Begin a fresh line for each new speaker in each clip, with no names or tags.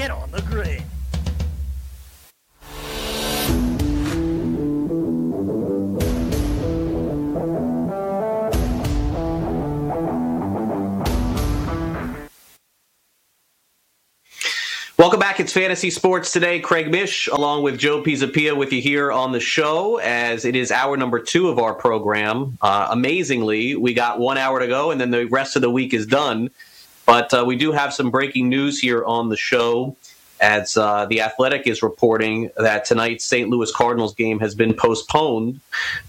Get on the grid.
Welcome back. It's Fantasy Sports today. Craig Mish, along with Joe Pisapia, with you here on the show as it is hour number two of our program. Uh, amazingly, we got one hour to go, and then the rest of the week is done. But uh, we do have some breaking news here on the show as uh, the Athletic is reporting that tonight's St. Louis Cardinals game has been postponed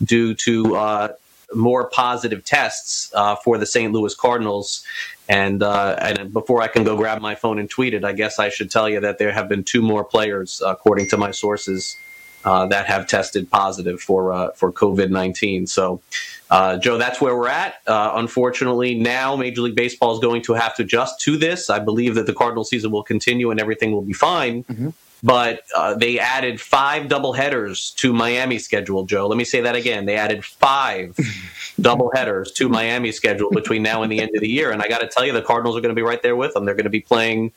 due to uh, more positive tests uh, for the St. Louis Cardinals. And, uh, and before I can go grab my phone and tweet it, I guess I should tell you that there have been two more players, according to my sources, uh, that have tested positive for uh, for COVID nineteen. So, uh, Joe, that's where we're at. Uh, unfortunately, now Major League Baseball is going to have to adjust to this. I believe that the Cardinal season will continue and everything will be fine. Mm-hmm. But uh, they added five double headers to Miami's schedule, Joe. Let me say that again. They added five double headers to Miami's schedule between now and the end of the year. And I got to tell you, the Cardinals are going to be right there with them. They're going to be playing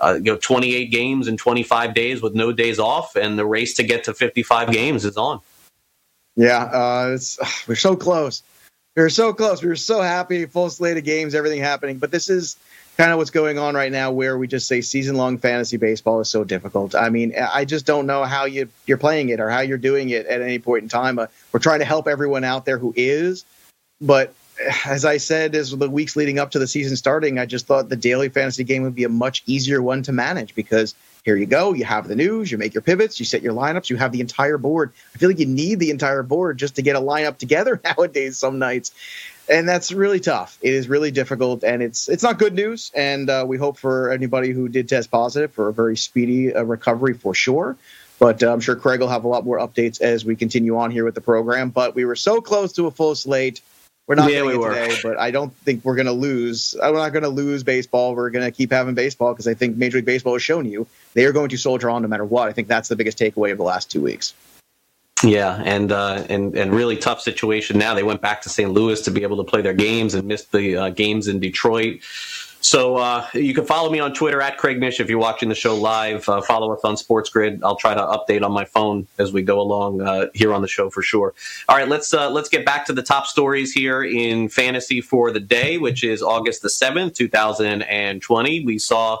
uh, you know 28 games in 25 days with no days off, and the race to get to 55 games is on.
Yeah, uh, we're so close. We are so close. We were so happy, full slate of games, everything happening. But this is kind of what's going on right now, where we just say season long fantasy baseball is so difficult. I mean, I just don't know how you you're playing it or how you're doing it at any point in time. Uh, we're trying to help everyone out there who is, but as I said, as the weeks leading up to the season starting, I just thought the daily fantasy game would be a much easier one to manage because here you go, you have the news, you make your pivots, you set your lineups, you have the entire board. I feel like you need the entire board just to get a lineup together nowadays. Some nights, and that's really tough. It is really difficult, and it's it's not good news. And uh, we hope for anybody who did test positive for a very speedy uh, recovery for sure. But uh, I'm sure Craig will have a lot more updates as we continue on here with the program. But we were so close to a full slate. We're not yeah, we were. today, but I don't think we're going to lose. I'm not going to lose baseball. We're going to keep having baseball because I think Major League Baseball has shown you they are going to soldier on no matter what. I think that's the biggest takeaway of the last two weeks.
Yeah, and uh, and and really tough situation now. They went back to St. Louis to be able to play their games and missed the uh, games in Detroit. So uh, you can follow me on Twitter at Craig Mish if you're watching the show live. Uh, follow us on Sports Grid. I'll try to update on my phone as we go along uh, here on the show for sure. All right, let's uh, let's get back to the top stories here in fantasy for the day, which is August the seventh, two thousand and twenty. We saw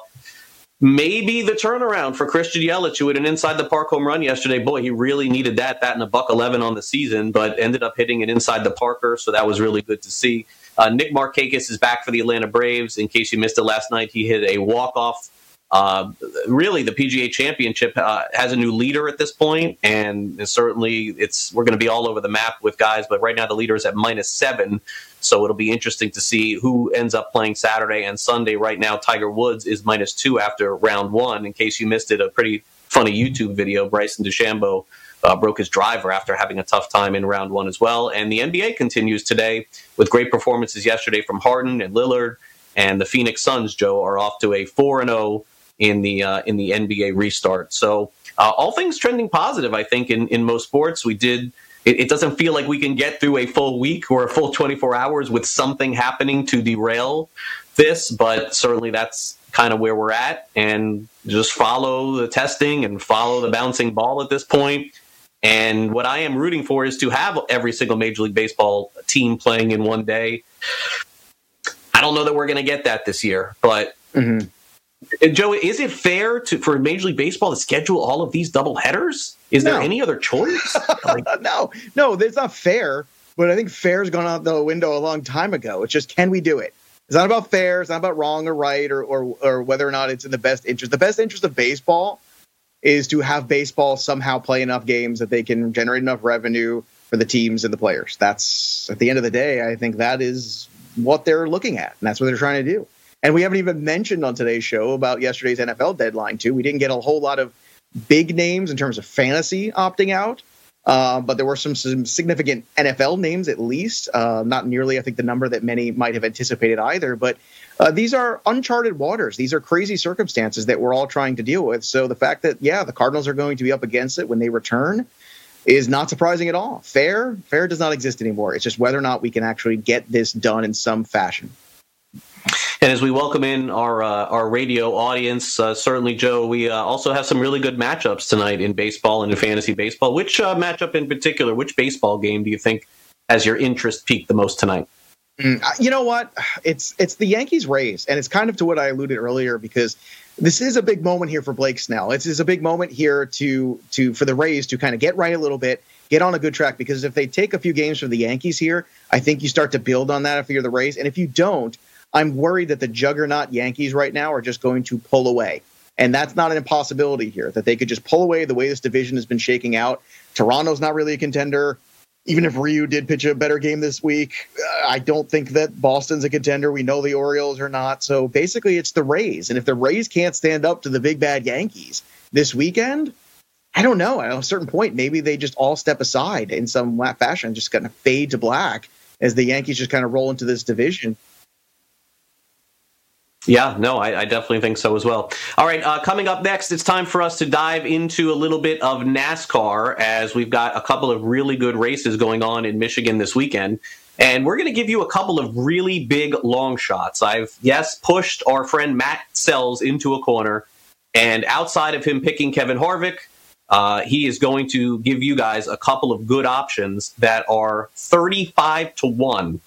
maybe the turnaround for Christian Yelich, who had an inside the park home run yesterday. Boy, he really needed that. That and a buck eleven on the season, but ended up hitting it inside the Parker, so that was really good to see. Uh, Nick Markakis is back for the Atlanta Braves. In case you missed it last night, he hit a walk off. Uh, really, the PGA Championship uh, has a new leader at this point, and certainly it's we're going to be all over the map with guys. But right now, the leader is at minus seven, so it'll be interesting to see who ends up playing Saturday and Sunday. Right now, Tiger Woods is minus two after round one. In case you missed it, a pretty funny YouTube video. Bryson DeChambeau uh, broke his driver after having a tough time in round one as well. And the NBA continues today with great performances yesterday from Harden and Lillard. And the Phoenix Suns, Joe, are off to a 4 and 0 in the uh, in the NBA restart. So uh, all things trending positive, I think, in, in most sports. We did. It, it, doesn't feel like we can get through a full week or a full 24 hours with something happening to derail this, but certainly that's kind of where we're at. And just follow the testing and follow the bouncing ball at this point. And what I am rooting for is to have every single Major League Baseball team playing in one day. I don't know that we're going to get that this year, but mm-hmm. Joe, is it fair to for Major League Baseball to schedule all of these double headers? Is no. there any other choice?
Like, no, no, it's not fair. But I think fair's gone out the window a long time ago. It's just can we do it? It's not about fair. It's not about wrong or right or, or, or whether or not it's in the best interest. The best interest of baseball is to have baseball somehow play enough games that they can generate enough revenue for the teams and the players. That's at the end of the day, I think that is what they're looking at, and that's what they're trying to do. And we haven't even mentioned on today's show about yesterday's NFL deadline, too. We didn't get a whole lot of big names in terms of fantasy opting out. Uh, but there were some, some significant NFL names, at least. Uh, not nearly, I think, the number that many might have anticipated either. But uh, these are uncharted waters. These are crazy circumstances that we're all trying to deal with. So the fact that, yeah, the Cardinals are going to be up against it when they return is not surprising at all. Fair, fair does not exist anymore. It's just whether or not we can actually get this done in some fashion.
And as we welcome in our uh, our radio audience, uh, certainly Joe, we uh, also have some really good matchups tonight in baseball and in fantasy baseball. Which uh, matchup in particular? Which baseball game do you think has your interest peaked the most tonight?
Mm, you know what? It's it's the Yankees Rays, and it's kind of to what I alluded earlier because this is a big moment here for Blake Snell. It's, it's a big moment here to to for the Rays to kind of get right a little bit, get on a good track. Because if they take a few games from the Yankees here, I think you start to build on that if you're the Rays. And if you don't, I'm worried that the juggernaut Yankees right now are just going to pull away. And that's not an impossibility here, that they could just pull away the way this division has been shaking out. Toronto's not really a contender. Even if Ryu did pitch a better game this week, I don't think that Boston's a contender. We know the Orioles are not. So basically, it's the Rays. And if the Rays can't stand up to the big bad Yankees this weekend, I don't know. At a certain point, maybe they just all step aside in some fashion, just kind of fade to black as the Yankees just kind of roll into this division.
Yeah, no, I, I, definitely think so as well. All right, uh, coming up next, it's time for us to dive into a little bit of NASCAR as we've got a couple of really good races going on in Michigan this weekend. And we're going to give you a couple of really big long shots. I've, yes, pushed our friend Matt Selz into a corner. And outside of him picking Kevin Harvick, uh, he is going to give you guys a couple of good options that are 35 to 1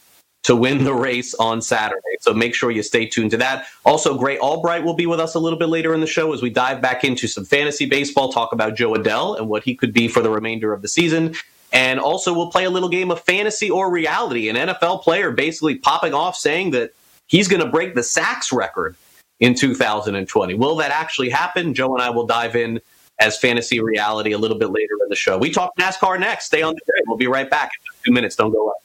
to win the race on Saturday. So make sure you stay tuned to that. Also, Grey Albright will be with us a little bit later in the show as we dive back into some fantasy baseball, talk about Jo Adell and what he could be for the remainder of the season. And also, we'll play a little game of fantasy or reality. An NFL player basically popping off saying that he's going to break the sacks record in 2020. Will that actually happen? Joe and I will dive in as fantasy reality a little bit later in the show. We talk NASCAR next. Stay on the grid. We'll be right back in two minutes. Don't go up.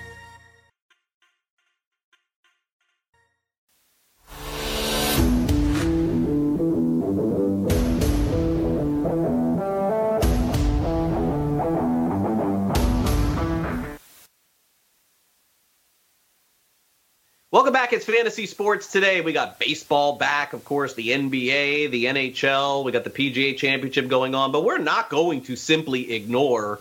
Welcome back. It's Fantasy Sports today. We got baseball back, of course, the NBA, the NHL, we got the PGA Championship going on, but we're not going to simply ignore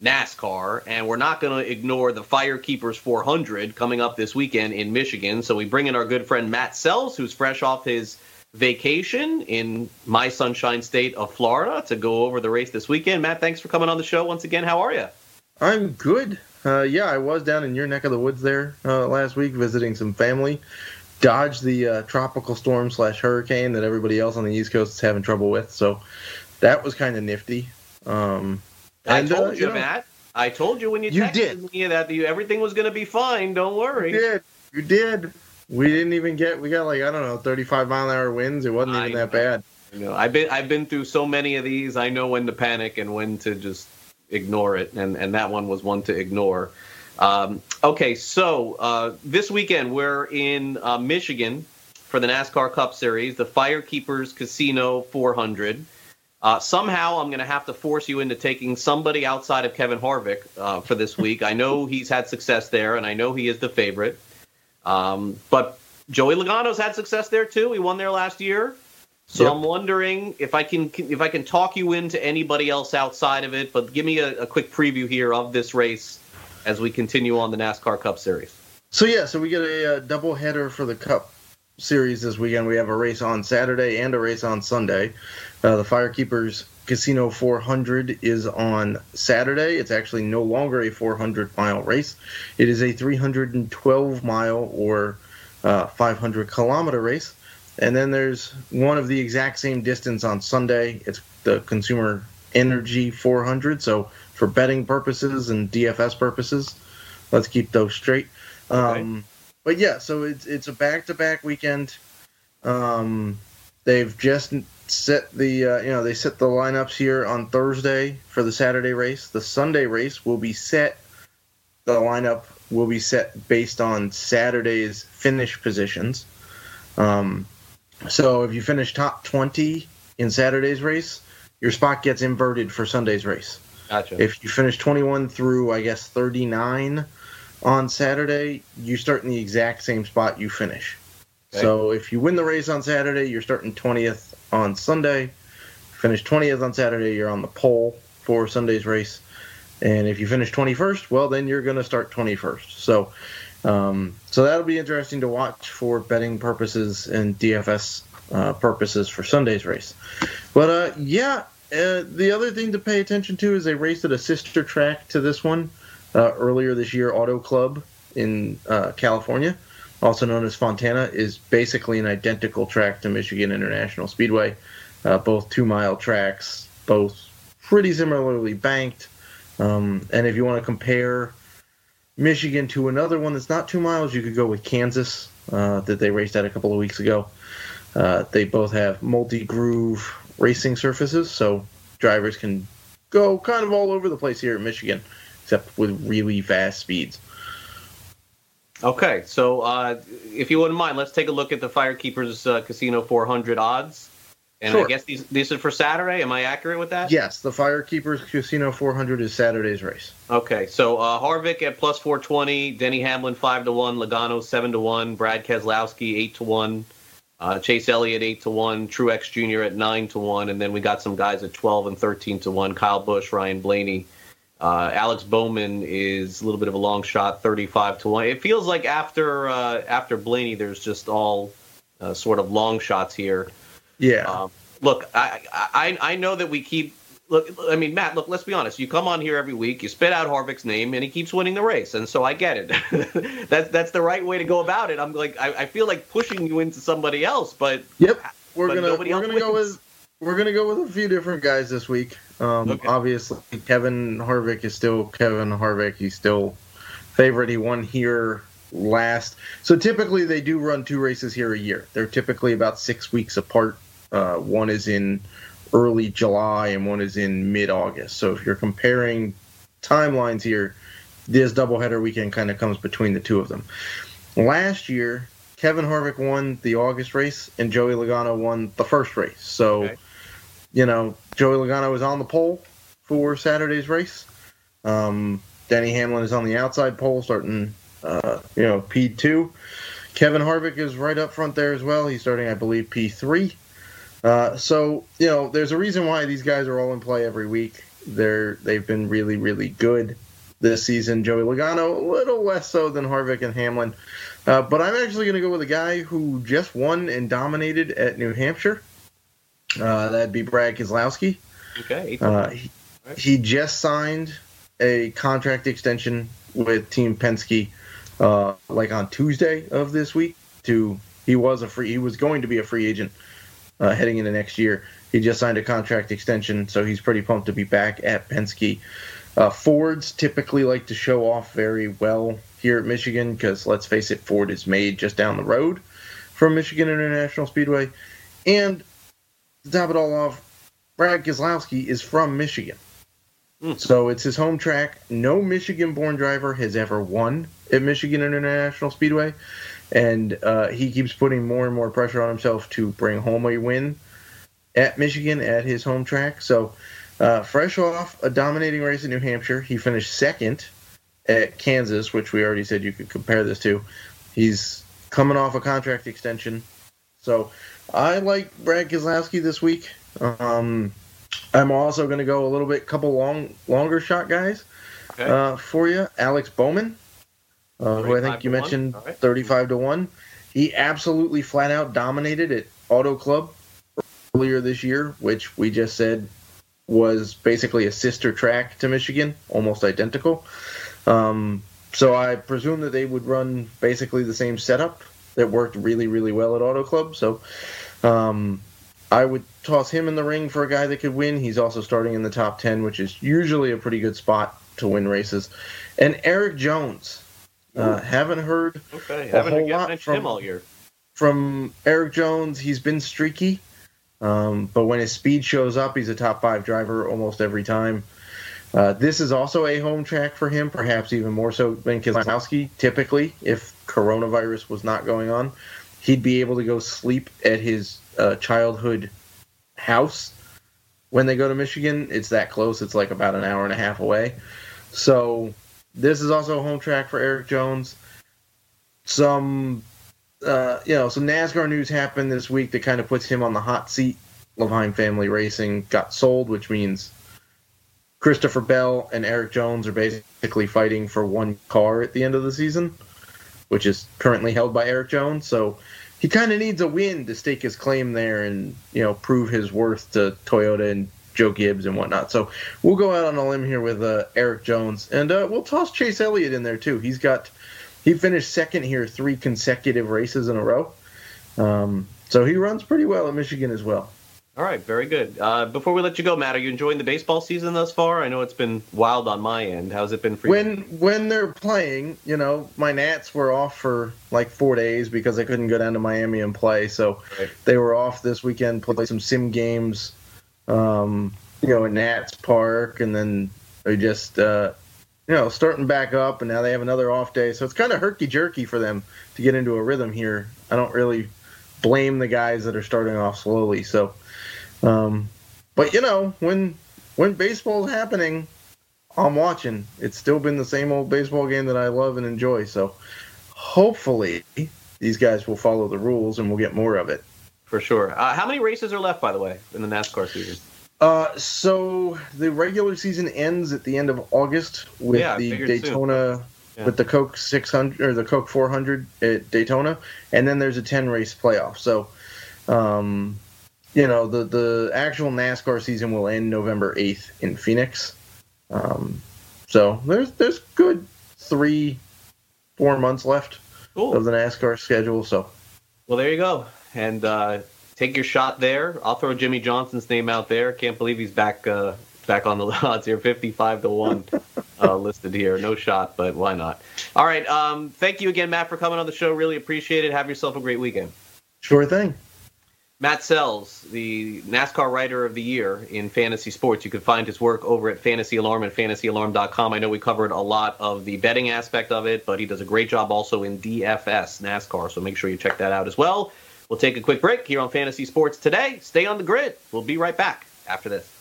NASCAR and we're not going to ignore the Firekeepers 400 coming up this weekend in Michigan. So we bring in our good friend Matt Selz, who's fresh off his vacation in my sunshine state of Florida to go over the race this weekend. Matt, thanks for coming on the show once again. How are you?
I'm good. Uh, yeah, I was down in your neck of the woods there uh, last week visiting some family. Dodged the uh, tropical storm slash hurricane that everybody else on the East Coast is having trouble with. So that was kind of nifty. Um,
I and, uh, told you, you know, Matt. I told you when you,
you
texted
did.
me that you, everything was going to be fine. Don't worry.
You did. You did. We didn't even get. We got like I don't know, 35 mile an hour winds. It wasn't even I that bad.
You know, I've been I've been through so many of these. I know when to panic and when to just ignore it, and and that one was one to ignore. Um, okay, so uh, this weekend we're in uh, Michigan for the NASCAR Cup Series, the Firekeepers Casino 400. Uh, somehow I'm going to have to force you into taking somebody outside of Kevin Harvick uh, for this week. I know he's had success there, and I know he is the favorite. Um, but Joey Logano's had success there too. He won there last year. So yep. I'm wondering if I can if I can talk you into anybody else outside of it. But give me a, a quick preview here of this race as we continue on the NASCAR Cup Series.
So yeah, so we get a, a double header for the Cup Series this weekend. We have a race on Saturday and a race on Sunday. Uh, the Firekeepers Casino 400 is on Saturday. It's actually no longer a 400 mile race. It is a 312 mile or uh, 500 kilometer race. And then there's one of the exact same distance on Sunday. It's the Consumer Energy 400. So for betting purposes and DFS purposes, let's keep those straight. Um, But yeah, so it's it's a back to back weekend. Um, they've just set the uh, you know they set the lineups here on Thursday for the Saturday race. The Sunday race will be set. The lineup will be set based on Saturday's finish positions. Um, so if you finish top twenty in Saturday's race, your spot gets inverted for Sunday's race.
Gotcha.
If you finish 21 through, I guess, 39 on Saturday, you start in the exact same spot you finish.
Okay.
So if you win the race on Saturday, you're starting 20th on Sunday. Finish 20th on Saturday, you're on the pole for Sunday's race. And if you finish 21st, well, then you're going to start 21st. So, um, so that'll be interesting to watch for betting purposes and DFS uh, purposes for Sunday's race. But uh, yeah, uh, the other thing to pay attention to is they raced at a sister track to this one uh, earlier this year. Auto Club in uh, California, also known as Fontana, is basically an identical track to Michigan International Speedway. Uh, both two mile tracks, both pretty similarly banked. Um, and if you want to compare Michigan to another one that's not two miles, you could go with Kansas uh, that they raced at a couple of weeks ago. Uh, they both have multi groove racing surfaces, so drivers can go kind of all over the place here in Michigan, except with really fast speeds.
Okay, so uh, if you wouldn't mind, let's take a look at the Firekeepers uh, Casino 400 odds. And I guess these these are for Saturday. Am I accurate with that?
Yes, the Firekeepers Casino 400 is Saturday's race.
Okay, so uh, Harvick at plus 420, Denny Hamlin 5 to 1, Logano 7 to 1, Brad Keselowski 8 to 1, uh, Chase Elliott 8 to 1, Truex Jr. at 9 to 1, and then we got some guys at 12 and 13 to 1, Kyle Busch, Ryan Blaney. Uh, Alex Bowman is a little bit of a long shot, 35 to 1. It feels like after uh, after Blaney, there's just all uh, sort of long shots here.
Yeah.
Um, look, I, I I know that we keep look. I mean, Matt, look. Let's be honest. You come on here every week, you spit out Harvick's name, and he keeps winning the race, and so I get it. that's that's the right way to go about it. I'm like, I, I feel like pushing you into somebody else, but
Yep. We're
but
gonna we're gonna go with we're gonna go with a few different guys this week. Um,
Okay.
Obviously, Kevin Harvick is still Kevin Harvick. He's still favorite. He won here last. So typically they do run two races here a year. They're typically about six weeks apart. Uh, one is in early July and one is in mid August. So if you're comparing timelines here, this doubleheader weekend kind of comes between the two of them. Last year, Kevin Harvick won the August race and Joey Logano won the first race. So,
Okay.
you know, Joey Logano is on the pole for Saturday's race. Um, Denny Hamlin is on the outside pole, starting, uh, you know, P2. Kevin Harvick is right up front there as well. He's starting, I believe, P3. Uh, so, you know, there's a reason why these guys are all in play every week. They're they've been really, really good this season. Joey Logano a little less so than Harvick and Hamlin, uh, but I'm actually going to go with a guy who just won and dominated at New Hampshire. Uh, that'd be Brad Keselowski.
okay.
Uh, he, he just signed a contract extension with Team Penske, uh, like on Tuesday of this week. To he was a free, he was going to be a free agent uh, heading into next year. He just signed a contract extension, so he's pretty pumped to be back at Penske. Uh, Fords typically like to show off very well here at Michigan because let's face it, Ford is made just down the road from Michigan International Speedway, and to top it all off, Brad Keselowski is from Michigan. So it's his home track. No Michigan born driver has ever won at Michigan International Speedway. And uh, he keeps putting more and more pressure on himself to bring home a win at Michigan at his home track. So, uh, fresh off a dominating race in New Hampshire, he finished second at Kansas, which we already said you could compare this to. He's coming off a contract extension. So, I like Brad Keselowski this week. Um, I'm also going to go a little bit, couple long, longer shot guys
Okay.
uh, for you. Alex Bowman, uh, who I think you mentioned,
right.
35 to one. He absolutely flat out dominated at Auto Club earlier this year, which we just said was basically a sister track to Michigan, almost identical. Um, so I presume that they would run basically the same setup that worked really, really well at Auto Club. So um, I would toss him in the ring for a guy that could win. He's also starting in the top 10, which is usually a pretty good spot to win races. And Erik Jones. Uh, haven't heard
Okay,
a
haven't
whole lot
mentioned him
from-
all year.
from Erik Jones. He's been streaky, um, but when his speed shows up, he's a top five driver almost every time. Uh, this is also a home track for him, perhaps even more so than Keselowski. Typically, if coronavirus was not going on, he'd be able to go sleep at his uh, childhood house when they go to Michigan. It's that close. It's like about an hour and a half away. So this is also a home track for Erik Jones. Some uh, you know, some NASCAR news happened this week that kind of puts him on the hot seat. Leavine Family Racing got sold, which means Christopher Bell and Erik Jones are basically fighting for one car at the end of the season, which is currently held by Erik Jones. So he kind of needs a win to stake his claim there and you know prove his worth to Toyota and Joe Gibbs and whatnot. So we'll go out on a limb here with uh, Erik Jones, and uh, we'll toss Chase Elliott in there too. He's got he finished second here three consecutive races in a row. Um, so he runs pretty well at Michigan as well.
All right, very good. Uh, before we let you go, Matt, are you enjoying the baseball season thus far? I know it's been wild on my end. How's it been for you?
When when they're playing, you know, my Nats were off for like four days because I couldn't go down to Miami and play. So
Right.
they were off this weekend, played some sim games, um, you know, at Nats Park, and then they just uh, you know starting back up, and now they have another off day. So it's kind of herky jerky for them to get into a rhythm here. I don't really blame the guys that are starting off slowly. So, um, but you know, when when baseball's happening, I'm watching. It's still been the same old baseball game that I love and enjoy. So hopefully these guys will follow the rules and we'll get more of it.
For sure. Uh, how many races are left, by the way, in the NASCAR season?
Uh, so the regular season ends at the end of August with
Yeah,
the. Daytona,
Yeah.
with the Coke 600 or the Coke 400 at Daytona, and then there's a 10 race playoff. So, um, you know, the the actual NASCAR season will end November 8th in Phoenix. Um, so there's there's good three, four months left
Cool.
of the NASCAR schedule. So
Well, there you go. And uh, take your shot there. I'll throw Jimmie Johnson's name out there. Can't believe he's back uh, back on the odds here, fifty-five to one uh, listed here. No shot, but why not? All right. Um, thank you again, Matt, for coming on the show. Really appreciate it. Have yourself a great weekend.
sure thing.
Matt Selz, the NASCAR Writer of the Year in fantasy sports. You can find his work over at Fantasy Alarm and FantasyAlarm.com. I know we covered a lot of the betting aspect of it, but he does a great job also in DFS NASCAR, so make sure you check that out as well. We'll take a quick break here on Fantasy Sports today. Stay on the grid. We'll be right back after this.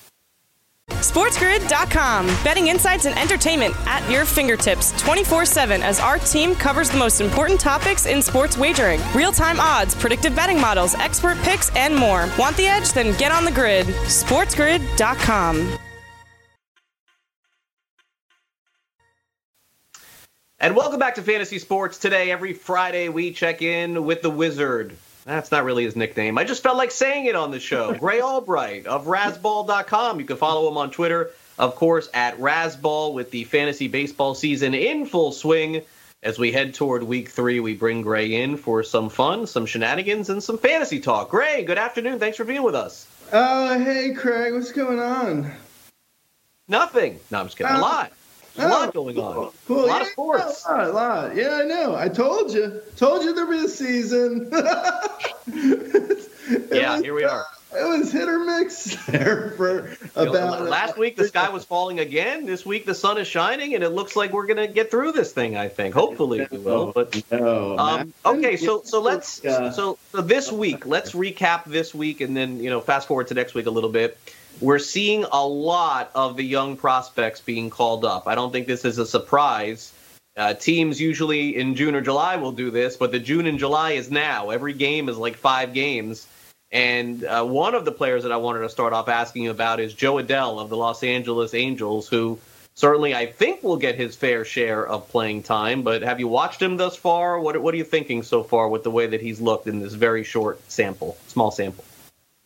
SportsGrid.com. Betting insights and entertainment at your fingertips 24 7 as our team covers the most important topics in sports wagering real time odds, predictive betting models, expert picks, and more. Want the edge? Then get on the grid. SportsGrid.com.
And welcome back to Fantasy Sports today. Every Friday, we check in with the Wizard. That's not really his nickname. I just felt like saying it on the show. Grey Albright of Razzball.com. You can follow him on Twitter, of course, at Razzball with the fantasy baseball season in full swing. As we head toward week three, we bring Grey in for some fun, some shenanigans, and some fantasy talk. Grey, good afternoon. Thanks for being with us.
Oh, hey, Craig, what's going on?
Nothing. No, I'm just kidding. A
Oh.
lot. A lot
Oh,
going on.
Cool.
A lot of
yeah,
sports.
A lot, a lot. Yeah, I know. I told you. Told you there'd be a season.
Yeah,
was,
here we are.
uh, it was hit or miss there for about
last week the sky was falling again. This week the sun is shining, and it looks like we're gonna get through this thing. I think, hopefully, we will. But
No,
um, okay, so so let's so so this week let's recap this week, and then you know fast forward to next week a little bit. We're seeing a lot of the young prospects being called up. I don't think this is a surprise. Uh, teams usually in June or July will do this, but the June and July is now. Every game is like five games. And uh, one of the players that I wanted to start off asking you about is Jo Adell of the Los Angeles Angels, who certainly I think will get his fair share of playing time. But have you watched him thus far? What, what are you thinking so far with the way that he's looked in this very short sample, small sample?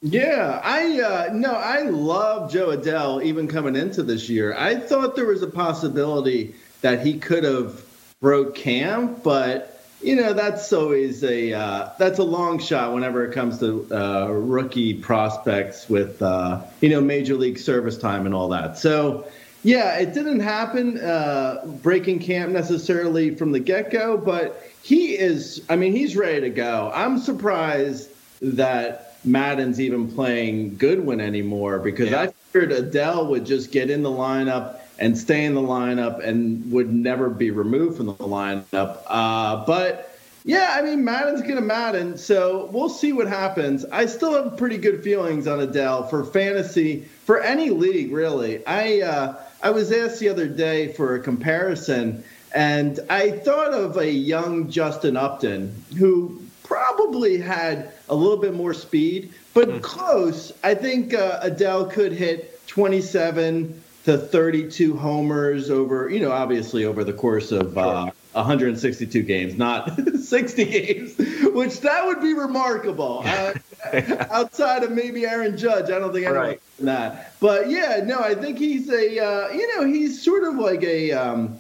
Yeah, I uh, no, I love Jo Adell even coming into this year. I thought there was a possibility that he could have broke camp, but you know that's always a uh, that's a long shot whenever it comes to uh, rookie prospects with uh, you know major league service time and all that. So yeah, it didn't happen uh, breaking camp necessarily from the get go, but he is. I mean, he's ready to go. I'm surprised that Maddon's even playing Goodwin anymore because
Yeah.
I figured Adell would just get in the lineup and stay in the lineup and would never be removed from the lineup. Uh, but yeah, I mean, Maddon's going to Madden, so we'll see what happens. I still have pretty good feelings on Adell for fantasy, for any league, really. I, uh, I was asked the other day for a comparison, and I thought of a young Justin Upton who probably had a little bit more speed, but close. I think uh, Adell could hit 27 to 32 homers over, you know, obviously over the course of uh, 162 games, not 60 games, which that would be remarkable. Uh, outside of maybe Aaron Judge, I don't think anyone
Right.
that. But yeah, no, I think he's a, uh, you know, he's sort of like a. Um,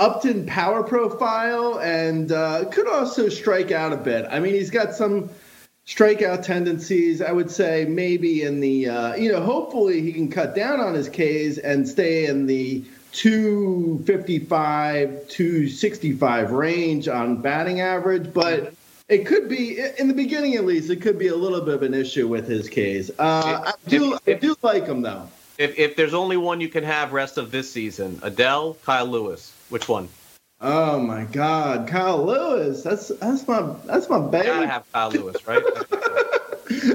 Upton power profile and uh, could also strike out a bit. I mean, he's got some strikeout tendencies. I would say maybe in the, uh, you know, hopefully he can cut down on his Ks and stay in the 255, 265 range on batting average. But it could be, in the beginning at least, it could be a little bit of an issue with his Ks. Uh, I, do, I do like him, though.
If, if there's only one you can have rest of this season, Adell, Kyle Lewis, which one?
Oh my God, Kyle Lewis. That's that's my that's my baby.
You gotta have Kyle Lewis, right?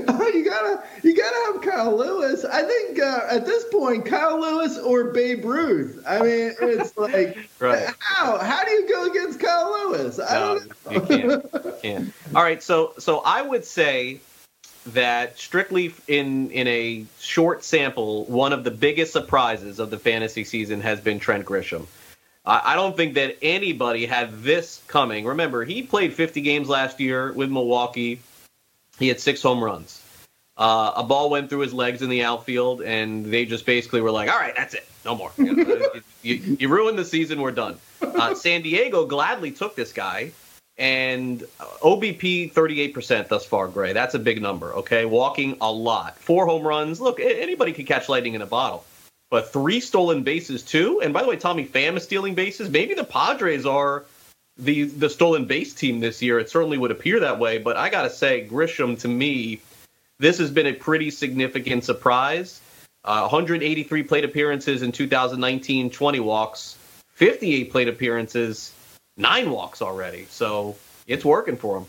Oh, you gotta you gotta have Kyle Lewis. I think uh, at this point, Kyle Lewis or Babe Ruth. I mean, it's like
Right.
how how do you go against Kyle Lewis? I
No,
don't know.
you can't. You can't. All right, so so I would say that strictly in in a short sample, one of the biggest surprises of the fantasy season has been Trent Grisham. I, don't think that anybody had this coming. Remember, he played 50 games last year with Milwaukee. He had six home runs. Uh, a ball went through his legs in the outfield, and they just basically were like, "All right, that's it, no more. You, know, you, you ruined the season. We're done." Uh, San Diego gladly took this guy, and OBP 38% thus far, Grey. That's a big number, okay? Walking a lot. Four home runs. Look, anybody could catch lightning in a bottle. But three stolen bases, too. And by the way, Tommy Pham is stealing bases. Maybe the Padres are the the stolen base team this year. It certainly would appear that way. But I got to say, Grisham, to me, this has been a pretty significant surprise. Uh, 183 plate appearances in 2019, 20 walks, 58 plate appearances, nine walks already. So it's working for him.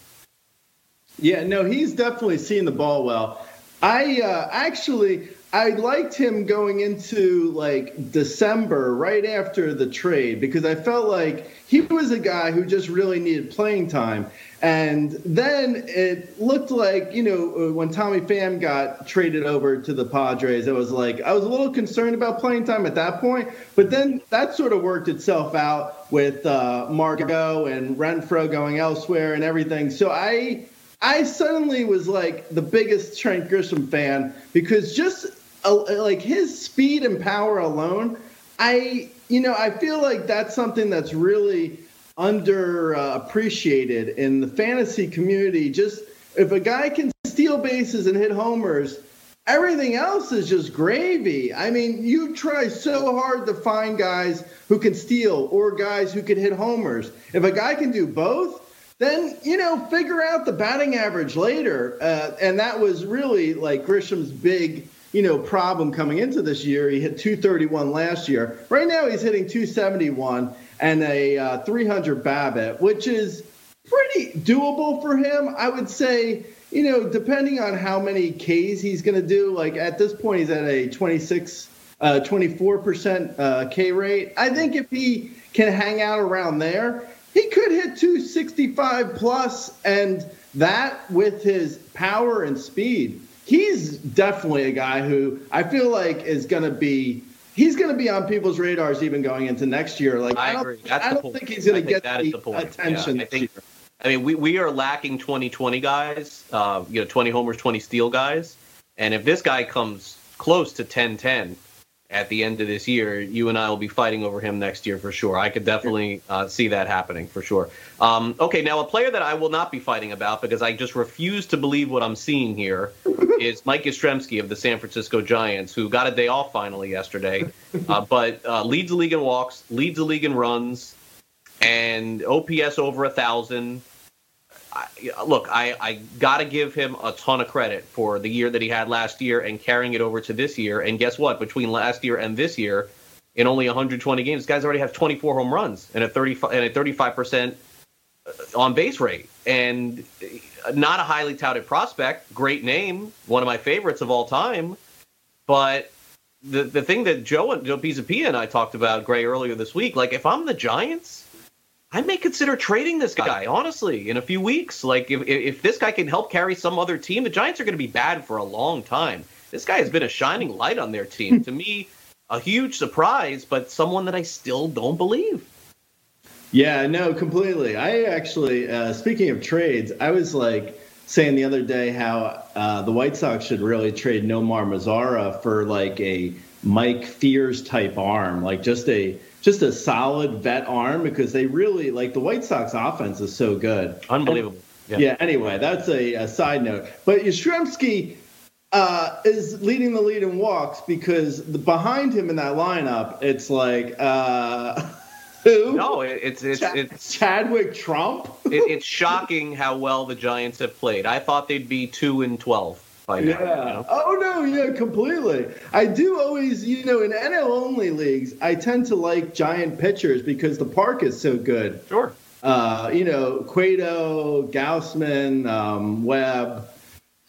Yeah, no, he's definitely seeing the ball well. I uh, actually I liked him going into like December right after the trade because I felt like he was a guy who just really needed playing time. And then it looked like, you know, uh, when Tommy Pham got traded over to the Padres, it was like I was a little concerned about playing time at that point. But then that sort of worked itself out with uh, Margot and Renfroe going elsewhere and everything. So I I suddenly was like the biggest Trent Grisham fan because just like his speed and power alone, I you know I feel like that's something that's really under uh, in the fantasy community. Just if a guy can steal bases and hit homers, everything else is just gravy. I mean, you try so hard to find guys who can steal or guys who can hit homers. If a guy can do both, then you know figure out the batting average later. Uh, and that was really like Grisham's big you know problem coming into this year. He hit 231 last year. Right now he's hitting 271 and a uh, 300 BABIP, which is pretty doable for him. I would say, you know, depending on how many Ks he's going to do, like at this point, he's at a 26, uh, 24% uh, K rate. I think if he can hang out around there, he could hit 265 plus, and that with his power and speed, he's definitely a guy who I feel like is going to be. He's going to be on people's radars even going into next year. Like
I
don't,
agree. That's
I don't
point.
think he's going to get
that
the,
the point.
attention
Yeah, I think-
year.
I mean, we, we are lacking 2020 guys, uh, you know, 20 homers, 20 steal guys. And if this guy comes close to 10 10, at the end of this year, you and I will be fighting over him next year for sure. I could definitely uh, see that happening for sure. Um, okay, now a player that I will not be fighting about because I just refuse to believe what I'm seeing here is Mike Yastrzemski of the San Francisco Giants, who got a day off finally yesterday, uh, but uh, leads the league in walks, leads the league in runs, and OPS over a thousand. I, look, I, I got to give him a ton of credit for the year that he had last year and carrying it over to this year. And guess what? Between last year and this year, in only 120 games, guys already have 24 home runs and a 35 and a 35 percent uh, on base rate, and not a highly touted prospect. Great name, one of my favorites of all time. But the the thing that Joe and Joe Pisapia and I talked about Grey earlier this week, like if I'm the Giants I may consider trading this guy, honestly, in a few weeks. Like, if, if this guy can help carry some other team, the Giants are going to be bad for a long time. This guy has been a shining light on their team. to me, a huge surprise, but someone that I still don't believe.
Yeah, no, completely. I actually, uh, speaking of trades, I was like saying the other day how uh, the White Sox should really trade Nomar Mazara for like a Mike Fiers type arm, like just a just a solid vet arm because they really like the White Sox offense is so good.
Unbelievable.
Yeah. yeah anyway, that's a, a, side note. But Yastrzemski uh, is leading the lead in walks because the, behind him in that lineup, it's like uh, who?
No, it's it's Ch- it's
Chadwick Tromp.
it, it's shocking how well the Giants have played. I thought they'd be two and twelve now.
Yeah. You know? Oh no, yeah, completely. I do always, you know, in NL only leagues, I tend to like giant pitchers because the park is so good.
Sure.
Uh, you know, Cueto, Gausman, um, Webb,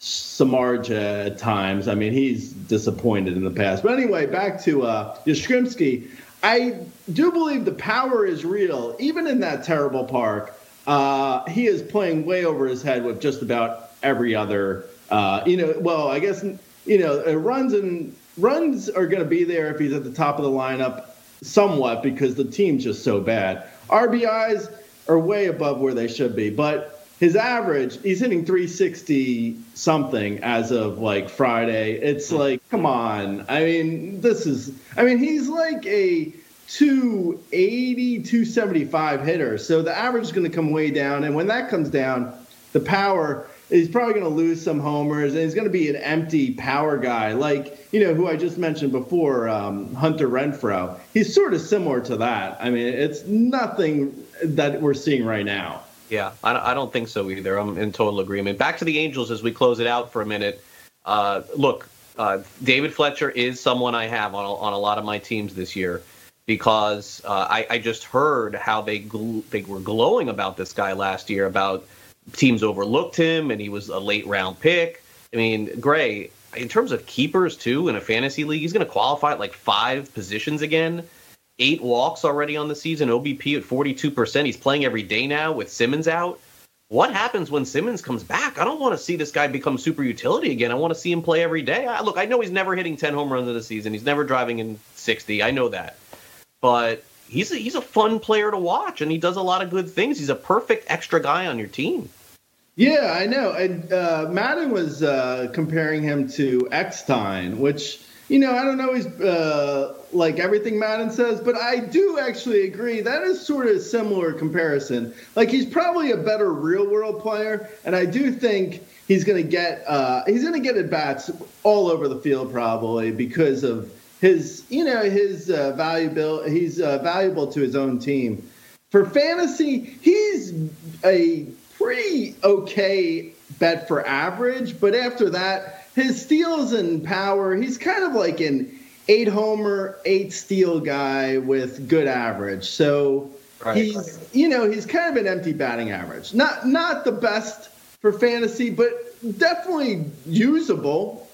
Samardzija at times. I mean, he's disappointed in the past. But anyway, back to uh, Yastrzemski. I do believe the power is real, even in that terrible park. Uh, he is playing way over his head with just about every other uh, you know, well, I guess you know uh, runs and runs are going to be there if he's at the top of the lineup somewhat because the team's just so bad. RBIs are way above where they should be, but his average, he's hitting 360 something as of like Friday. It's like, come on. I mean, this is, I mean, he's like a 280, 275 hitter. So the average is going to come way down. And when that comes down, the power he's probably going to lose some homers, and he's going to be an empty power guy, like you know who I just mentioned before, um, Hunter Renfroe He's sort of similar to that. I mean, it's nothing that we're seeing right now.
Yeah, I don't think so either. I'm in total agreement. Back to the Angels as we close it out for a minute. Uh, look, uh, David Fletcher is someone I have on a, on a lot of my teams this year because uh, I, I, just heard how they gl- they were glowing about this guy last year about teams overlooked him and he was a late round pick. I mean, Grey, in terms of keepers too in a fantasy league, he's going to qualify at like five positions again. Eight walks already on the season, OBP at 42%. He's playing every day now with Simmons out. What happens when Simmons comes back? I don't want to see this guy become super utility again. I want to see him play every day. I, look, I know he's never hitting 10 home runs in the season. He's never driving in 60. I know that. But he's a, he's a fun player to watch, and he does a lot of good things. He's a perfect extra guy on your team.
Yeah, I know. And uh, Maddon was uh, comparing him to Eckstein, which you know I don't always uh, like everything Maddon says, but I do actually agree that is sort of a similar comparison. Like he's probably a better real world player, and I do think he's going to get uh, he's going to get at bats all over the field probably because of his you know his uh, valuable he's uh, valuable to his own team. For fantasy, he's a pretty okay bet for average, but after that, his steals and power, he's kind of like an eight homer, eight steal guy with good average. So right, he's right. you know, he's kind of an empty batting average. Not not the best for fantasy, but definitely usable.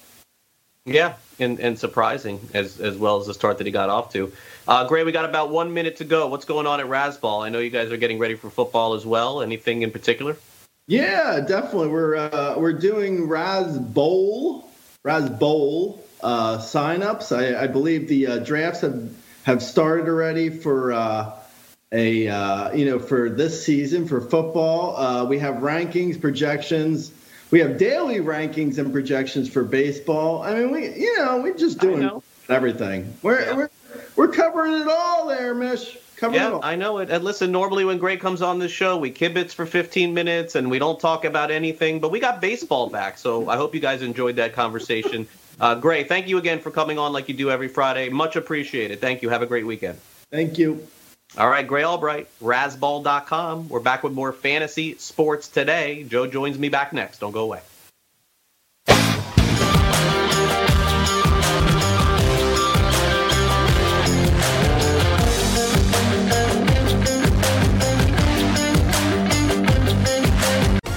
Yeah, and, and surprising as as well as the start that he got off to. Uh, Grey, we got about one minute to go. What's going on at Razzball? I know you guys are getting ready for football as well. Anything in particular?
Yeah, definitely. We're uh, we're doing Raz Bowl, Raz Bowl uh, signups. I, I believe the uh, drafts have have started already for uh, a uh, you know for this season for football. Uh, we have rankings, projections we have daily rankings and projections for baseball. I mean, we you know we're just doing everything. We're
Yeah.
we're we're covering it all there, Mish. Covering it
Yeah,
all.
I know it. And listen, normally when Grey comes on this show, we kibitz for 15 minutes and we don't talk about anything, but we got baseball back. So I hope you guys enjoyed that conversation. Uh, Grey, thank you again for coming on like you do every Friday. Much appreciated. Thank you. Have a great weekend.
Thank you.
All right, Grey Albright, Razzball.com. We're back with more fantasy sports today. Joe joins me back next. Don't go away.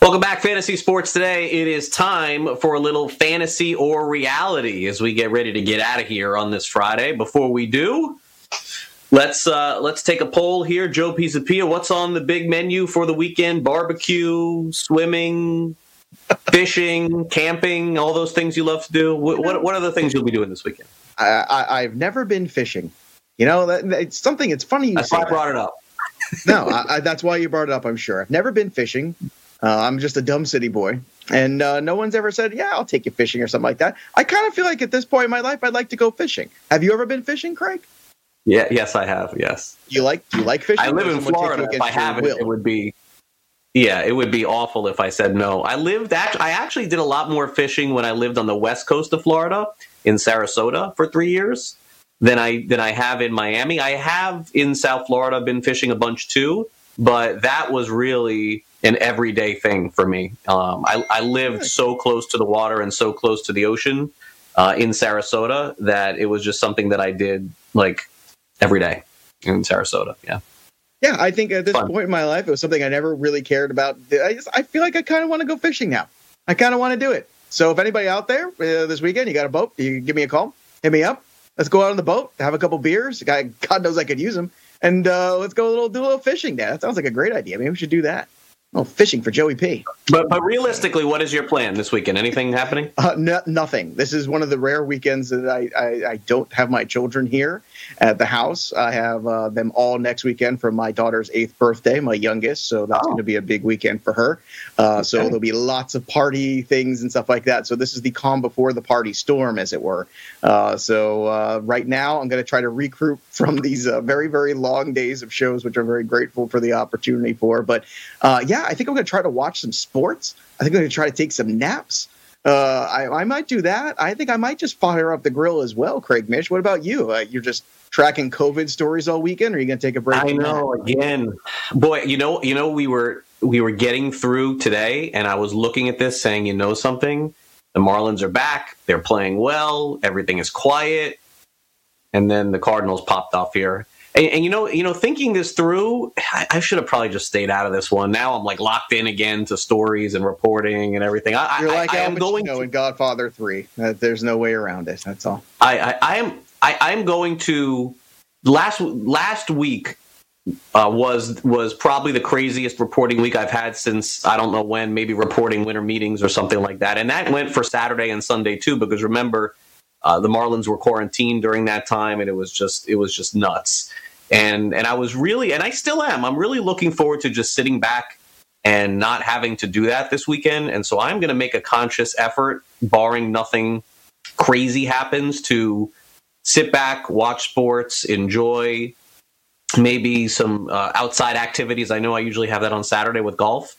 Welcome back, Fantasy Sports Today. It is time for a little fantasy or reality as we get ready to get out of here on this Friday. Before we do, let's uh, let's take a poll here. Joe Pisapia, what's on the big menu for the weekend? Barbecue, swimming, fishing, camping, all those things you love to do. What what, what are the things you'll be doing this weekend?
I, I, I've never been fishing. You know, that, it's something. It's funny you
That's why I brought it up.
no, I, I, that's why you brought it up. I'm sure. I've never been fishing. Uh, I'm just a dumb city boy, and uh, no one's ever said, "Yeah, I'll take you fishing" or something like that. I kind of feel like at this point in my life, I'd like to go fishing. Have you ever been fishing, Craig?
Yeah, yes, I have. Yes.
You like? You like fishing?
I live in
someone take you
Florida. If I haven't, it would be. Yeah, it would be awful if I said no. I lived. Act- I actually did a lot more fishing when I lived on the west coast of Florida in Sarasota for three years than I than I have in Miami. I have in South Florida been fishing a bunch too, but that was really an everyday thing for me. Um, I, I lived so close to the water and so close to the ocean uh, in Sarasota that it was just something that I did like every day in Sarasota. Yeah.
Yeah, I think at this
Fun.
point in my life, it was something I never really cared about. I just, I feel like I kind of want to go fishing now. I kind of want to do it. So if anybody out there uh, this weekend, you got a boat, you give me a call, hit me up. Let's go out on the boat, have a couple beers. God, God knows I could use them, and uh, let's go a little do a little fishing. There, that sounds like a great idea. Maybe we should do that. Oh, fishing for Joey P.
But but realistically, what is your plan this weekend? Anything happening?
Uh, no, nothing. This is one of the rare weekends that I, I, I don't have my children here at the house. I have uh, them all next weekend for my daughter's eighth birthday, my youngest. So that's
Oh.
going to be a big weekend for her. Uh, so
Okay.
there'll be lots of party things and stuff like that. So this is the calm before the party storm, as it were. Uh, so uh, right now, I'm going to try to recruit from these uh, very, very long days of shows, which I'm very grateful for the opportunity for. But uh, yeah, I think I'm going to try to watch some sports. I think I'm going to try to take some naps. Uh, I, I might do that. I think I might just fire up the grill as well, Craig Mish. What about you? Uh, you're just tracking COVID stories all weekend, or are you going to take a break?
I
from that?
know. Again, boy, you know, you know, we were we were getting through today, and I was looking at this, saying, you know, something. The Marlins are back. They're playing well. Everything is quiet, and then the Cardinals popped off here. And, and you know, you know, thinking this through, I, I should have probably just stayed out of this one. Now I'm like locked in again to stories and reporting and everything. I,
You're
I,
like
I, am going to
in Godfather Three. Uh, there's no way around it. That's all.
I, I, I am I, I'm going to last last week uh, was was probably the craziest reporting week I've had since I don't know when, maybe reporting winter meetings or something like that. And that went for Saturday and Sunday too, because remember uh, the Marlins were quarantined during that time, and it was just it was just nuts. And and I was really and I still am. I'm really looking forward to just sitting back and not having to do that this weekend. And so I'm going to make a conscious effort, barring nothing crazy happens, to sit back, watch sports, enjoy maybe some uh, outside activities. I know I usually have that on Saturday with golf,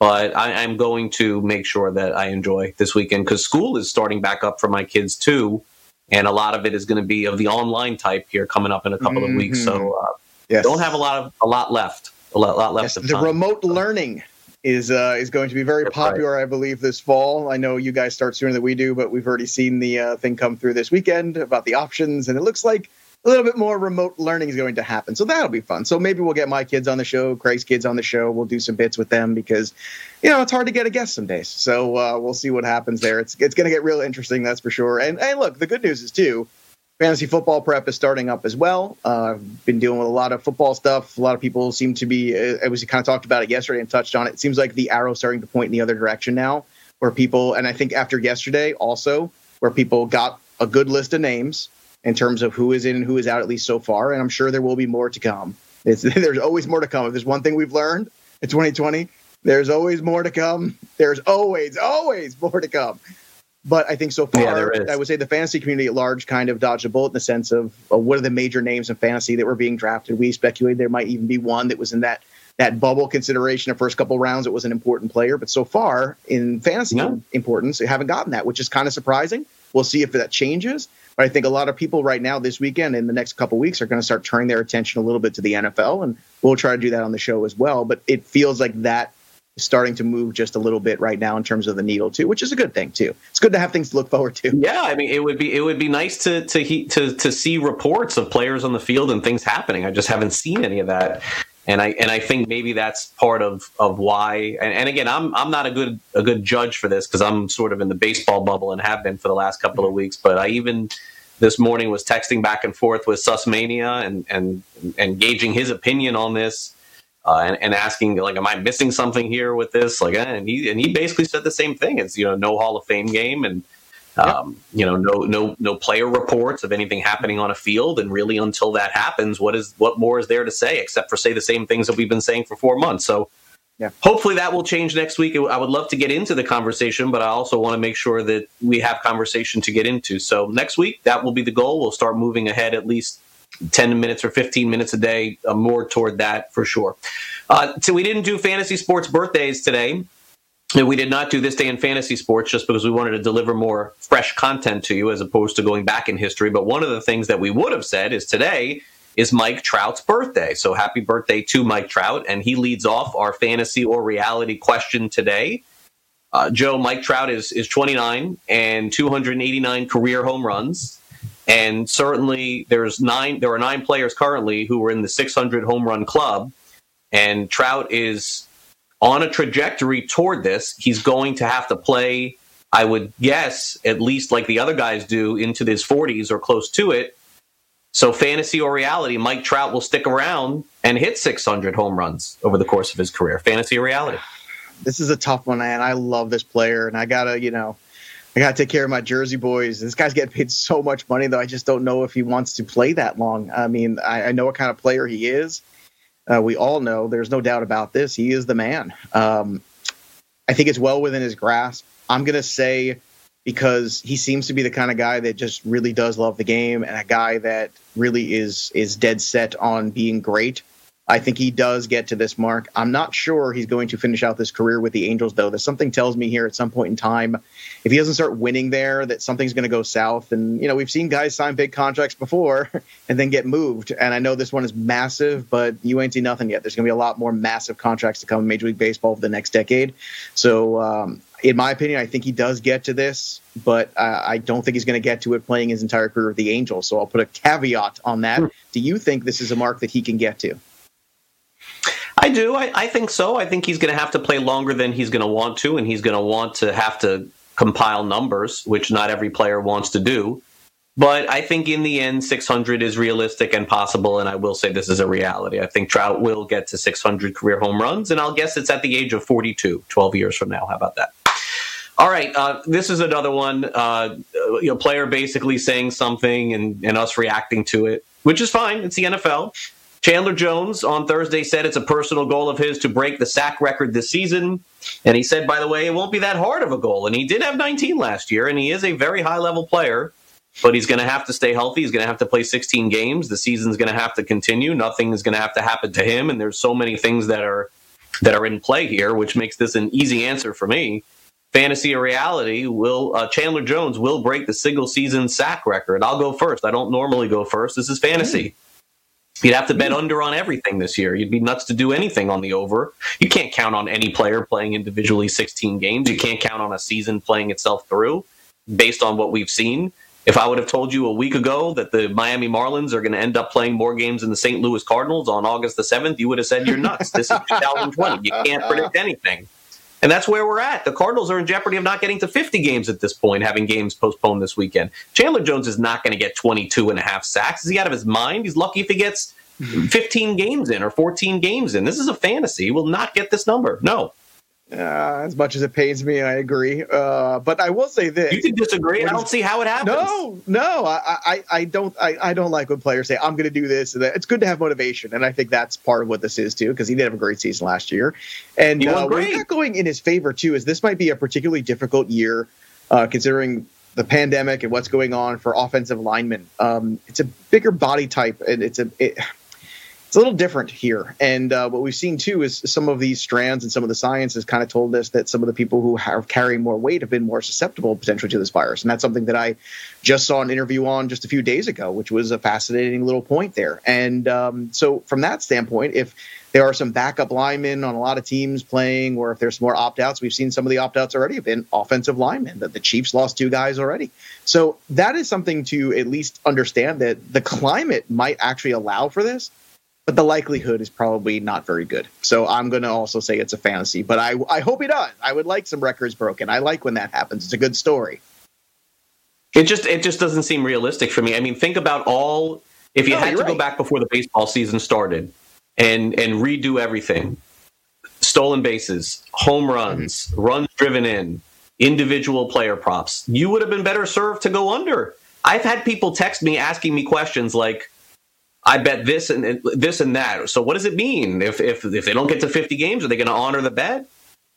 but I, I'm going to make sure that I enjoy this weekend because school is starting back up for my kids too. And a lot of it is going to be of the online type here coming up in a couple of weeks. So uh,
Yes.
don't have a lot of a lot left. A lot, lot left
Yes,
of
the
time.
remote learning is uh, is going to be very
That's right.
popular, I believe, this fall. I know you guys start sooner than we do, but we've already seen the uh, thing come through this weekend about the options, and it looks like a little bit more remote learning is going to happen. So that'll be fun. So maybe we'll get my kids on the show, Craig's kids on the show. We'll do some bits with them because, you know, it's hard to get a guest some days. So uh, we'll see what happens there. It's it's going to get real interesting, that's for sure. And and look, the good news is too, fantasy football prep is starting up as well. Uh, I've been dealing with a lot of football stuff. A lot of people seem to be. Uh, I was kind of talked about it yesterday and touched on it. It seems like the arrow's starting to point in the other direction now, where people and I think after yesterday also, where people got a good list of names in terms of who is in and who is out, at least so far. And I'm sure there will be more to come. It's, there's always more to come. If there's one thing we've learned in 2020, there's always more to come. There's always, always more to come. But I think so far, yeah, I would say the fantasy community at large kind of dodged a bullet in the sense of uh, what are the major names in fantasy that were being drafted. We speculated there might even be one that was in that that bubble consideration of first couple rounds. It was an important player, but so far in fantasy no. importance, they haven't gotten that, which is kind of surprising. We'll see if that changes. I think a lot of people right now this weekend in the next couple weeks are going to start turning their attention a little bit to the NFL, and we'll try to do that on the show as well. But it feels like that is starting to move just a little bit right now in terms of the needle too, which is a good thing too. It's good to have things to look forward to.
Yeah, I mean, it would be it would be nice to to to to see reports of players on the field and things happening. I just haven't seen any of that and I and I think maybe that's part of of why. And, and again, I'm I'm not a good a good judge for this because I'm sort of in the baseball bubble and have been for the last couple of weeks. But I even this morning was texting back and forth with Susmania and and and gauging his opinion on this. Uh, and, and, asking like, am I missing something here with this? Like, eh, and he and he basically said the same thing. It's you know no Hall of Fame game, and um, you know, no no no player reports of anything happening on a field, and really until that happens, what is what more is there to say except for say the same things that we've been saying for four months? So, yeah. hopefully that will change next week. I would love to get into the conversation, but I also want to make sure that we have conversation to get into. So next week that will be the goal. We'll start moving ahead at least 10 minutes or 15 minutes a day, uh, more toward that for sure. Uh, so we didn't do fantasy sports birthdays today. We did not do this day in fantasy sports just because we wanted to deliver more fresh content to you as opposed to going back in history. But one of the things that we would have said is today is Mike Trout's birthday. So happy birthday to Mike Trout. And he leads off our fantasy or reality question today. Uh, Joe, Mike Trout is, is 29 and 289 career home runs. And certainly there's nine, there are nine players currently who are in the 600 home run club. And Trout is on a trajectory toward this. He's going to have to play, I would guess, at least like the other guys do, into his 40s or close to it. So, fantasy or reality, Mike Trout will stick around and hit 600 home runs over the course of his career. Fantasy or reality?
This is a tough one, man. I love this player, and I gotta, you know, I gotta take care of my Jersey boys. This guy's getting paid so much money, though. I just don't know if he wants to play that long. I mean, I, I know what kind of player he is uh, we all know there's no doubt about this. He is the man. Um, I think it's well within his grasp. I'm going to say because he seems to be the kind of guy that just really does love the game and a guy that really is is dead set on being great. I think he does get to this mark. I'm not sure he's going to finish out this career with the Angels, though. That something tells me here at some point in time, if he doesn't start winning there, that something's going to go south. And you know, we've seen guys sign big contracts before and then get moved. And I know this one is massive, but you ain't seen nothing yet. There's going to be a lot more massive contracts to come in Major League Baseball over the next decade. So, um, in my opinion, I think he does get to this, but uh, I don't think he's going to get to it playing his entire career with the Angels. So I'll put a caveat on that. Hmm. Do you think this is a mark that he can get to?
I do. I, I think so. I think he's going to have to play longer than he's going to want to, and he's going to want to have to compile numbers, which not every player wants to do. But I think in the end, 600 is realistic and possible, and I will say this is a reality. I think Trout will get to 600 career home runs, and I'll guess it's at the age of 42, 12 years from now. How about that? All right, uh, this is another one. Uh, player basically saying something and, and us reacting to it, which is fine. It's the NFL. Chandler Jones on Thursday said it's a personal goal of his to break the sack record this season. And he said, by the way, it won't be that hard of a goal. And he did have 19 last year, and he is a very high level player, but he's going to have to stay healthy. He's going to have to play 16 games. The season's going to have to continue. Nothing is going to have to happen to him. And there's so many things that are that are in play here, which makes this an easy answer for me. Fantasy or reality, will uh, Chandler Jones will break the single season sack record. I'll go first. I don't normally go first. This is fantasy. You'd have to bet hmm. under on everything this year. You'd be nuts to do anything on the over. You can't count on any player playing individually 16 games. You can't count on a season playing itself through based on what we've seen. If I would have told you a week ago that the Miami Marlins are going to end up playing more games than the St. Louis Cardinals on August the 7th, you would have said you're nuts. This is 2020. You can't predict anything. And that's where we're at. The Cardinals are in jeopardy of not getting to 50 games at this point, having games postponed this weekend. Chandler Jones is not going to get 22 and a half sacks. Is he out of his mind? He's lucky if he gets mm-hmm. 15 games in or 14 games in. This is a fantasy. He will not get this number. No.
Uh, as much as it pains me, I agree. Uh, but I will say this:
you can disagree. I don't see how it happens.
No, no, I, I, I don't. I, I don't like when players say, "I'm going to do this." And that. It's good to have motivation, and I think that's part of what this is too, because he did have a great season last year, and uh, we're not going in his favor too. Is this might be a particularly difficult year, uh, considering the pandemic and what's going on for offensive linemen. Um, it's a bigger body type, and it's a. It, it's a little different here. And uh, what we've seen too is some of these strands and some of the science has kind of told us that some of the people who have carrying more weight have been more susceptible potentially to this virus. And that's something that I just saw an interview on just a few days ago, which was a fascinating little point there. And um, so, from that standpoint, if there are some backup linemen on a lot of teams playing, or if there's more opt outs, we've seen some of the opt outs already have been offensive linemen. That the Chiefs lost two guys already. So that is something to at least understand that the climate might actually allow for this but the likelihood is probably not very good. So I'm going to also say it's a fantasy, but I I hope he does. I would like some records broken. I like when that happens. It's a good story.
It just it just doesn't seem realistic for me. I mean, think about all if you
No,
had to
you're
go back before the baseball season started and and redo everything. Stolen bases, home runs, mm-hmm. runs driven in, individual player props. You would have been better served to go under. I've had people text me asking me questions like I bet this and this and that. So what does it mean if if if they don't get to 50 games are they going to honor the bet?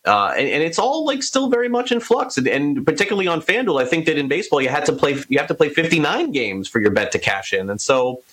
Uh, and, and it's all like still very much in flux, and, and particularly on FanDuel, I think that in baseball you had to play you have to play 59 games for your bet to cash in, and so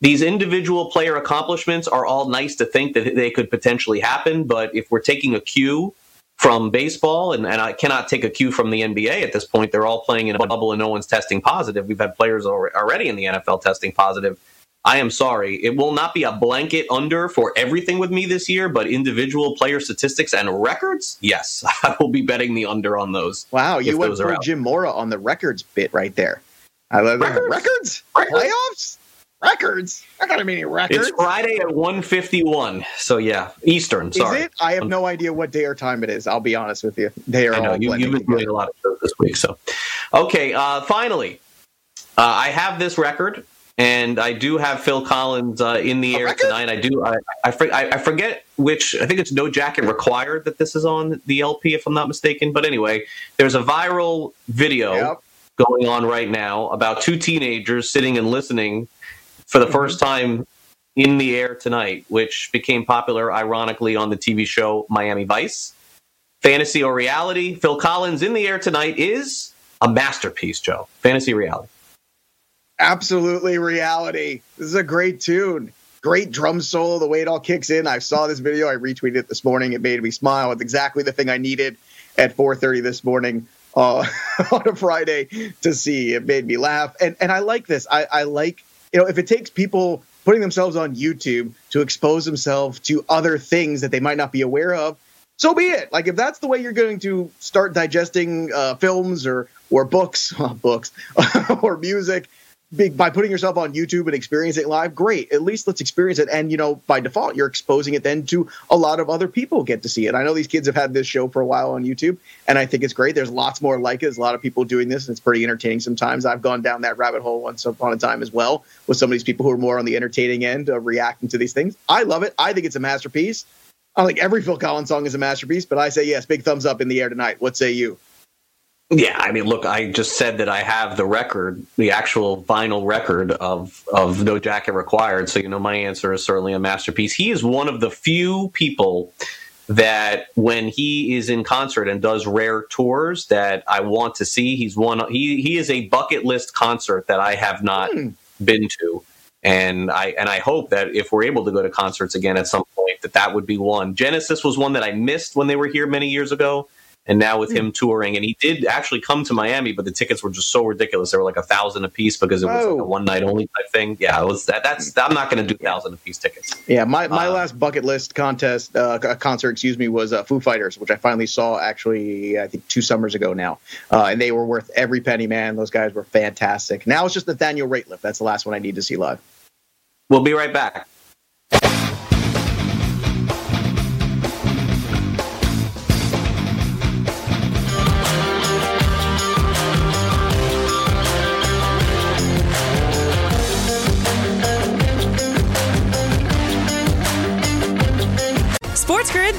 these individual player accomplishments are all nice to think that they could potentially happen, but if we're taking a cue from baseball, and, and I cannot take a cue from the NBA at this point, they're all playing in a bubble and no one's testing positive. We've had players already in the NFL testing positive. I am sorry. It will not be a blanket under for everything with me this year, but individual player statistics and records, yes, I will be betting the under on those.
Wow, you went
are.
Jim Mora on the records bit right there. I love that.
Records?
Records?
Records?
Playoffs? Records? I got any records.
It's Friday at 151. So yeah, Eastern.
Is
Sorry.
it? I have no idea what day or time it is. I'll be honest with you. They are
I know
all
you, you've been doing a lot of shows this week. So, okay. Uh, finally, uh, I have this record, and I do have Phil Collins uh, in the
A
air
record?
tonight. I do. I, I, I forget which. I think it's No Jacket Required that this is on the LP, if I'm not mistaken. But anyway, there's a viral video
Yep.
going on right now about two teenagers sitting and listening for the first time in the air tonight, which became popular, ironically, on the TV show Miami Vice. Fantasy or reality? Phil Collins in the air tonight is a masterpiece, Joe. Fantasy reality.
Absolutely reality. This is a great tune. Great drum solo, the way it all kicks in. I saw this video. I retweeted it this morning. It made me smile. It's exactly the thing I needed at 4:30 this morning uh, on a Friday to see. It made me laugh, and and I like this. I, I like you know if it takes people putting themselves on YouTube to expose themselves to other things that they might not be aware of. So be it. Like if that's the way you're going to start digesting uh, films or or books, books or music, by putting yourself on YouTube and experiencing it live, great. At least let's experience it. And, you know, by default, you're exposing it then to a lot of other people get to see it. I know these kids have had this show for a while on YouTube, and I think it's great. There's lots more like it. There's a lot of people doing this, and it's pretty entertaining sometimes. I've gone down that rabbit hole once upon a time as well with some of these people who are more on the entertaining end of reacting to these things. I love it. I think it's a masterpiece. I think every Phil Collins song is a masterpiece, but I say yes. Big thumbs up in the air tonight. What say you?
Yeah, I mean, look, I just said that I have the record, the actual vinyl record of of No Jacket Required. So you know, my answer is certainly a masterpiece. He is one of the few people that when he is in concert and does rare tours that I want to see. He's one. He he is a bucket list concert that I have not
Hmm.
been to, and I and I hope that if we're able to go to concerts again at some point, that that would be one. Genesis was one that I missed when they were here many years ago. And now with him touring, and he did actually come to Miami, but the tickets were just so ridiculous. They were like a thousand a piece because it was like a one night only type thing. Yeah, it was that. That's I'm not going to do thousand a piece tickets.
Yeah, my, my
Uh,
last bucket list contest uh, concert, excuse me, was uh, Foo Fighters, which I finally saw actually I think two summers ago now, uh, and they were worth every penny. Man, those guys were fantastic. Now it's just Nathaniel Rateliff. That's the last one I need to see live.
We'll be right back.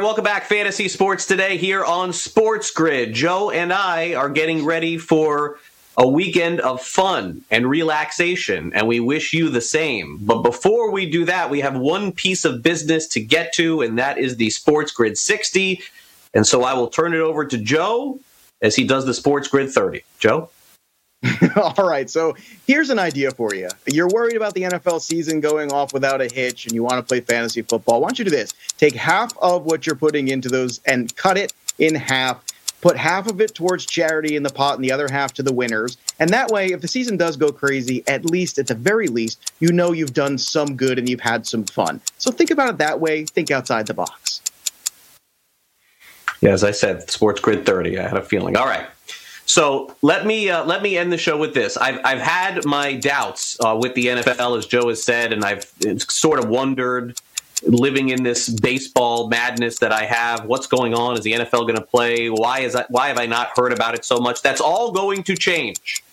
right, welcome back, Fantasy Sports Today here on Sports Grid. Joe and I are getting ready for a weekend of fun and relaxation, and we wish you the same. But before we do that, we have one piece of business to get to, and that is the Sports Grid 60. And so I will turn it over to Joe as he does the Sports Grid 30. Joe?
All right, so here's an idea for you. You're worried about the NFL season going off without a hitch and you want to play fantasy football. Why don't you do this? Take half of what you're putting into those and cut it in half. Put half of it towards charity in the pot and the other half to the winners. And that way, if the season does go crazy, at least, at the very least, you know you've done some good and you've had some fun. So think about it that way. Think outside the box.
Yeah, as I said, Sports Grid 30. I had a feeling. All right. So let me uh, let me end the show with this. I've I've had my doubts uh, with the NFL, as Joe has said, and I've sort of wondered, living in this baseball madness that I have, what's going on? Is the NFL going to play? Why is? Why have I not heard about it so much? That's all going to change,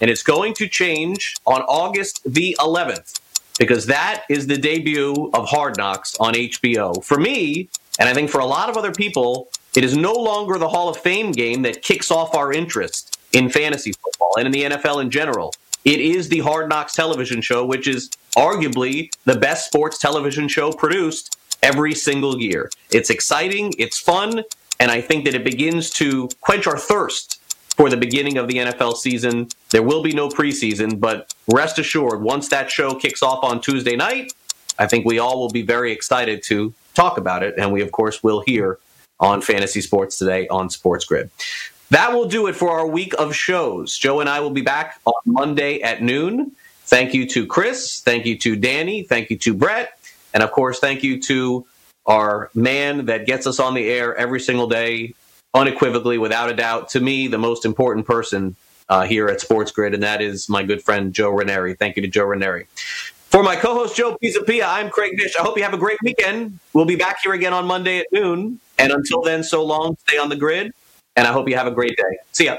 and it's going to change on August the 11th because that is the debut of Hard Knocks on HBO. For me, and I think for a lot of other people, it is no longer the Hall of Fame game that kicks off our interest in fantasy football and in the NFL in general. It is the Hard Knocks television show, which is arguably the best sports television show produced every single year. It's exciting, it's fun, and I think that it begins to quench our thirst for the beginning of the NFL season. There will be no preseason, but rest assured, once that show kicks off on Tuesday night, I think we all will be very excited to talk about it. And we, of course, will hear on Fantasy Sports today on Sports Grid. That will do it for our week of shows. Joe and I will be back on Monday at noon. Thank you to Chris. Thank you to Danny. Thank you to Brett. And of course, thank you to our man that gets us on the air every single day, unequivocally, without a doubt, to me, the most important person uh, here at Sports Grid, and that is my good friend Joe Ranieri. Thank you to Joe Ranieri. For my co-host Joe Pisapia, I'm Craig Mish. I hope you have a great weekend. We'll be back here again on Monday at noon. And until then, so long, stay on the grid, and I hope you have a great day. See ya.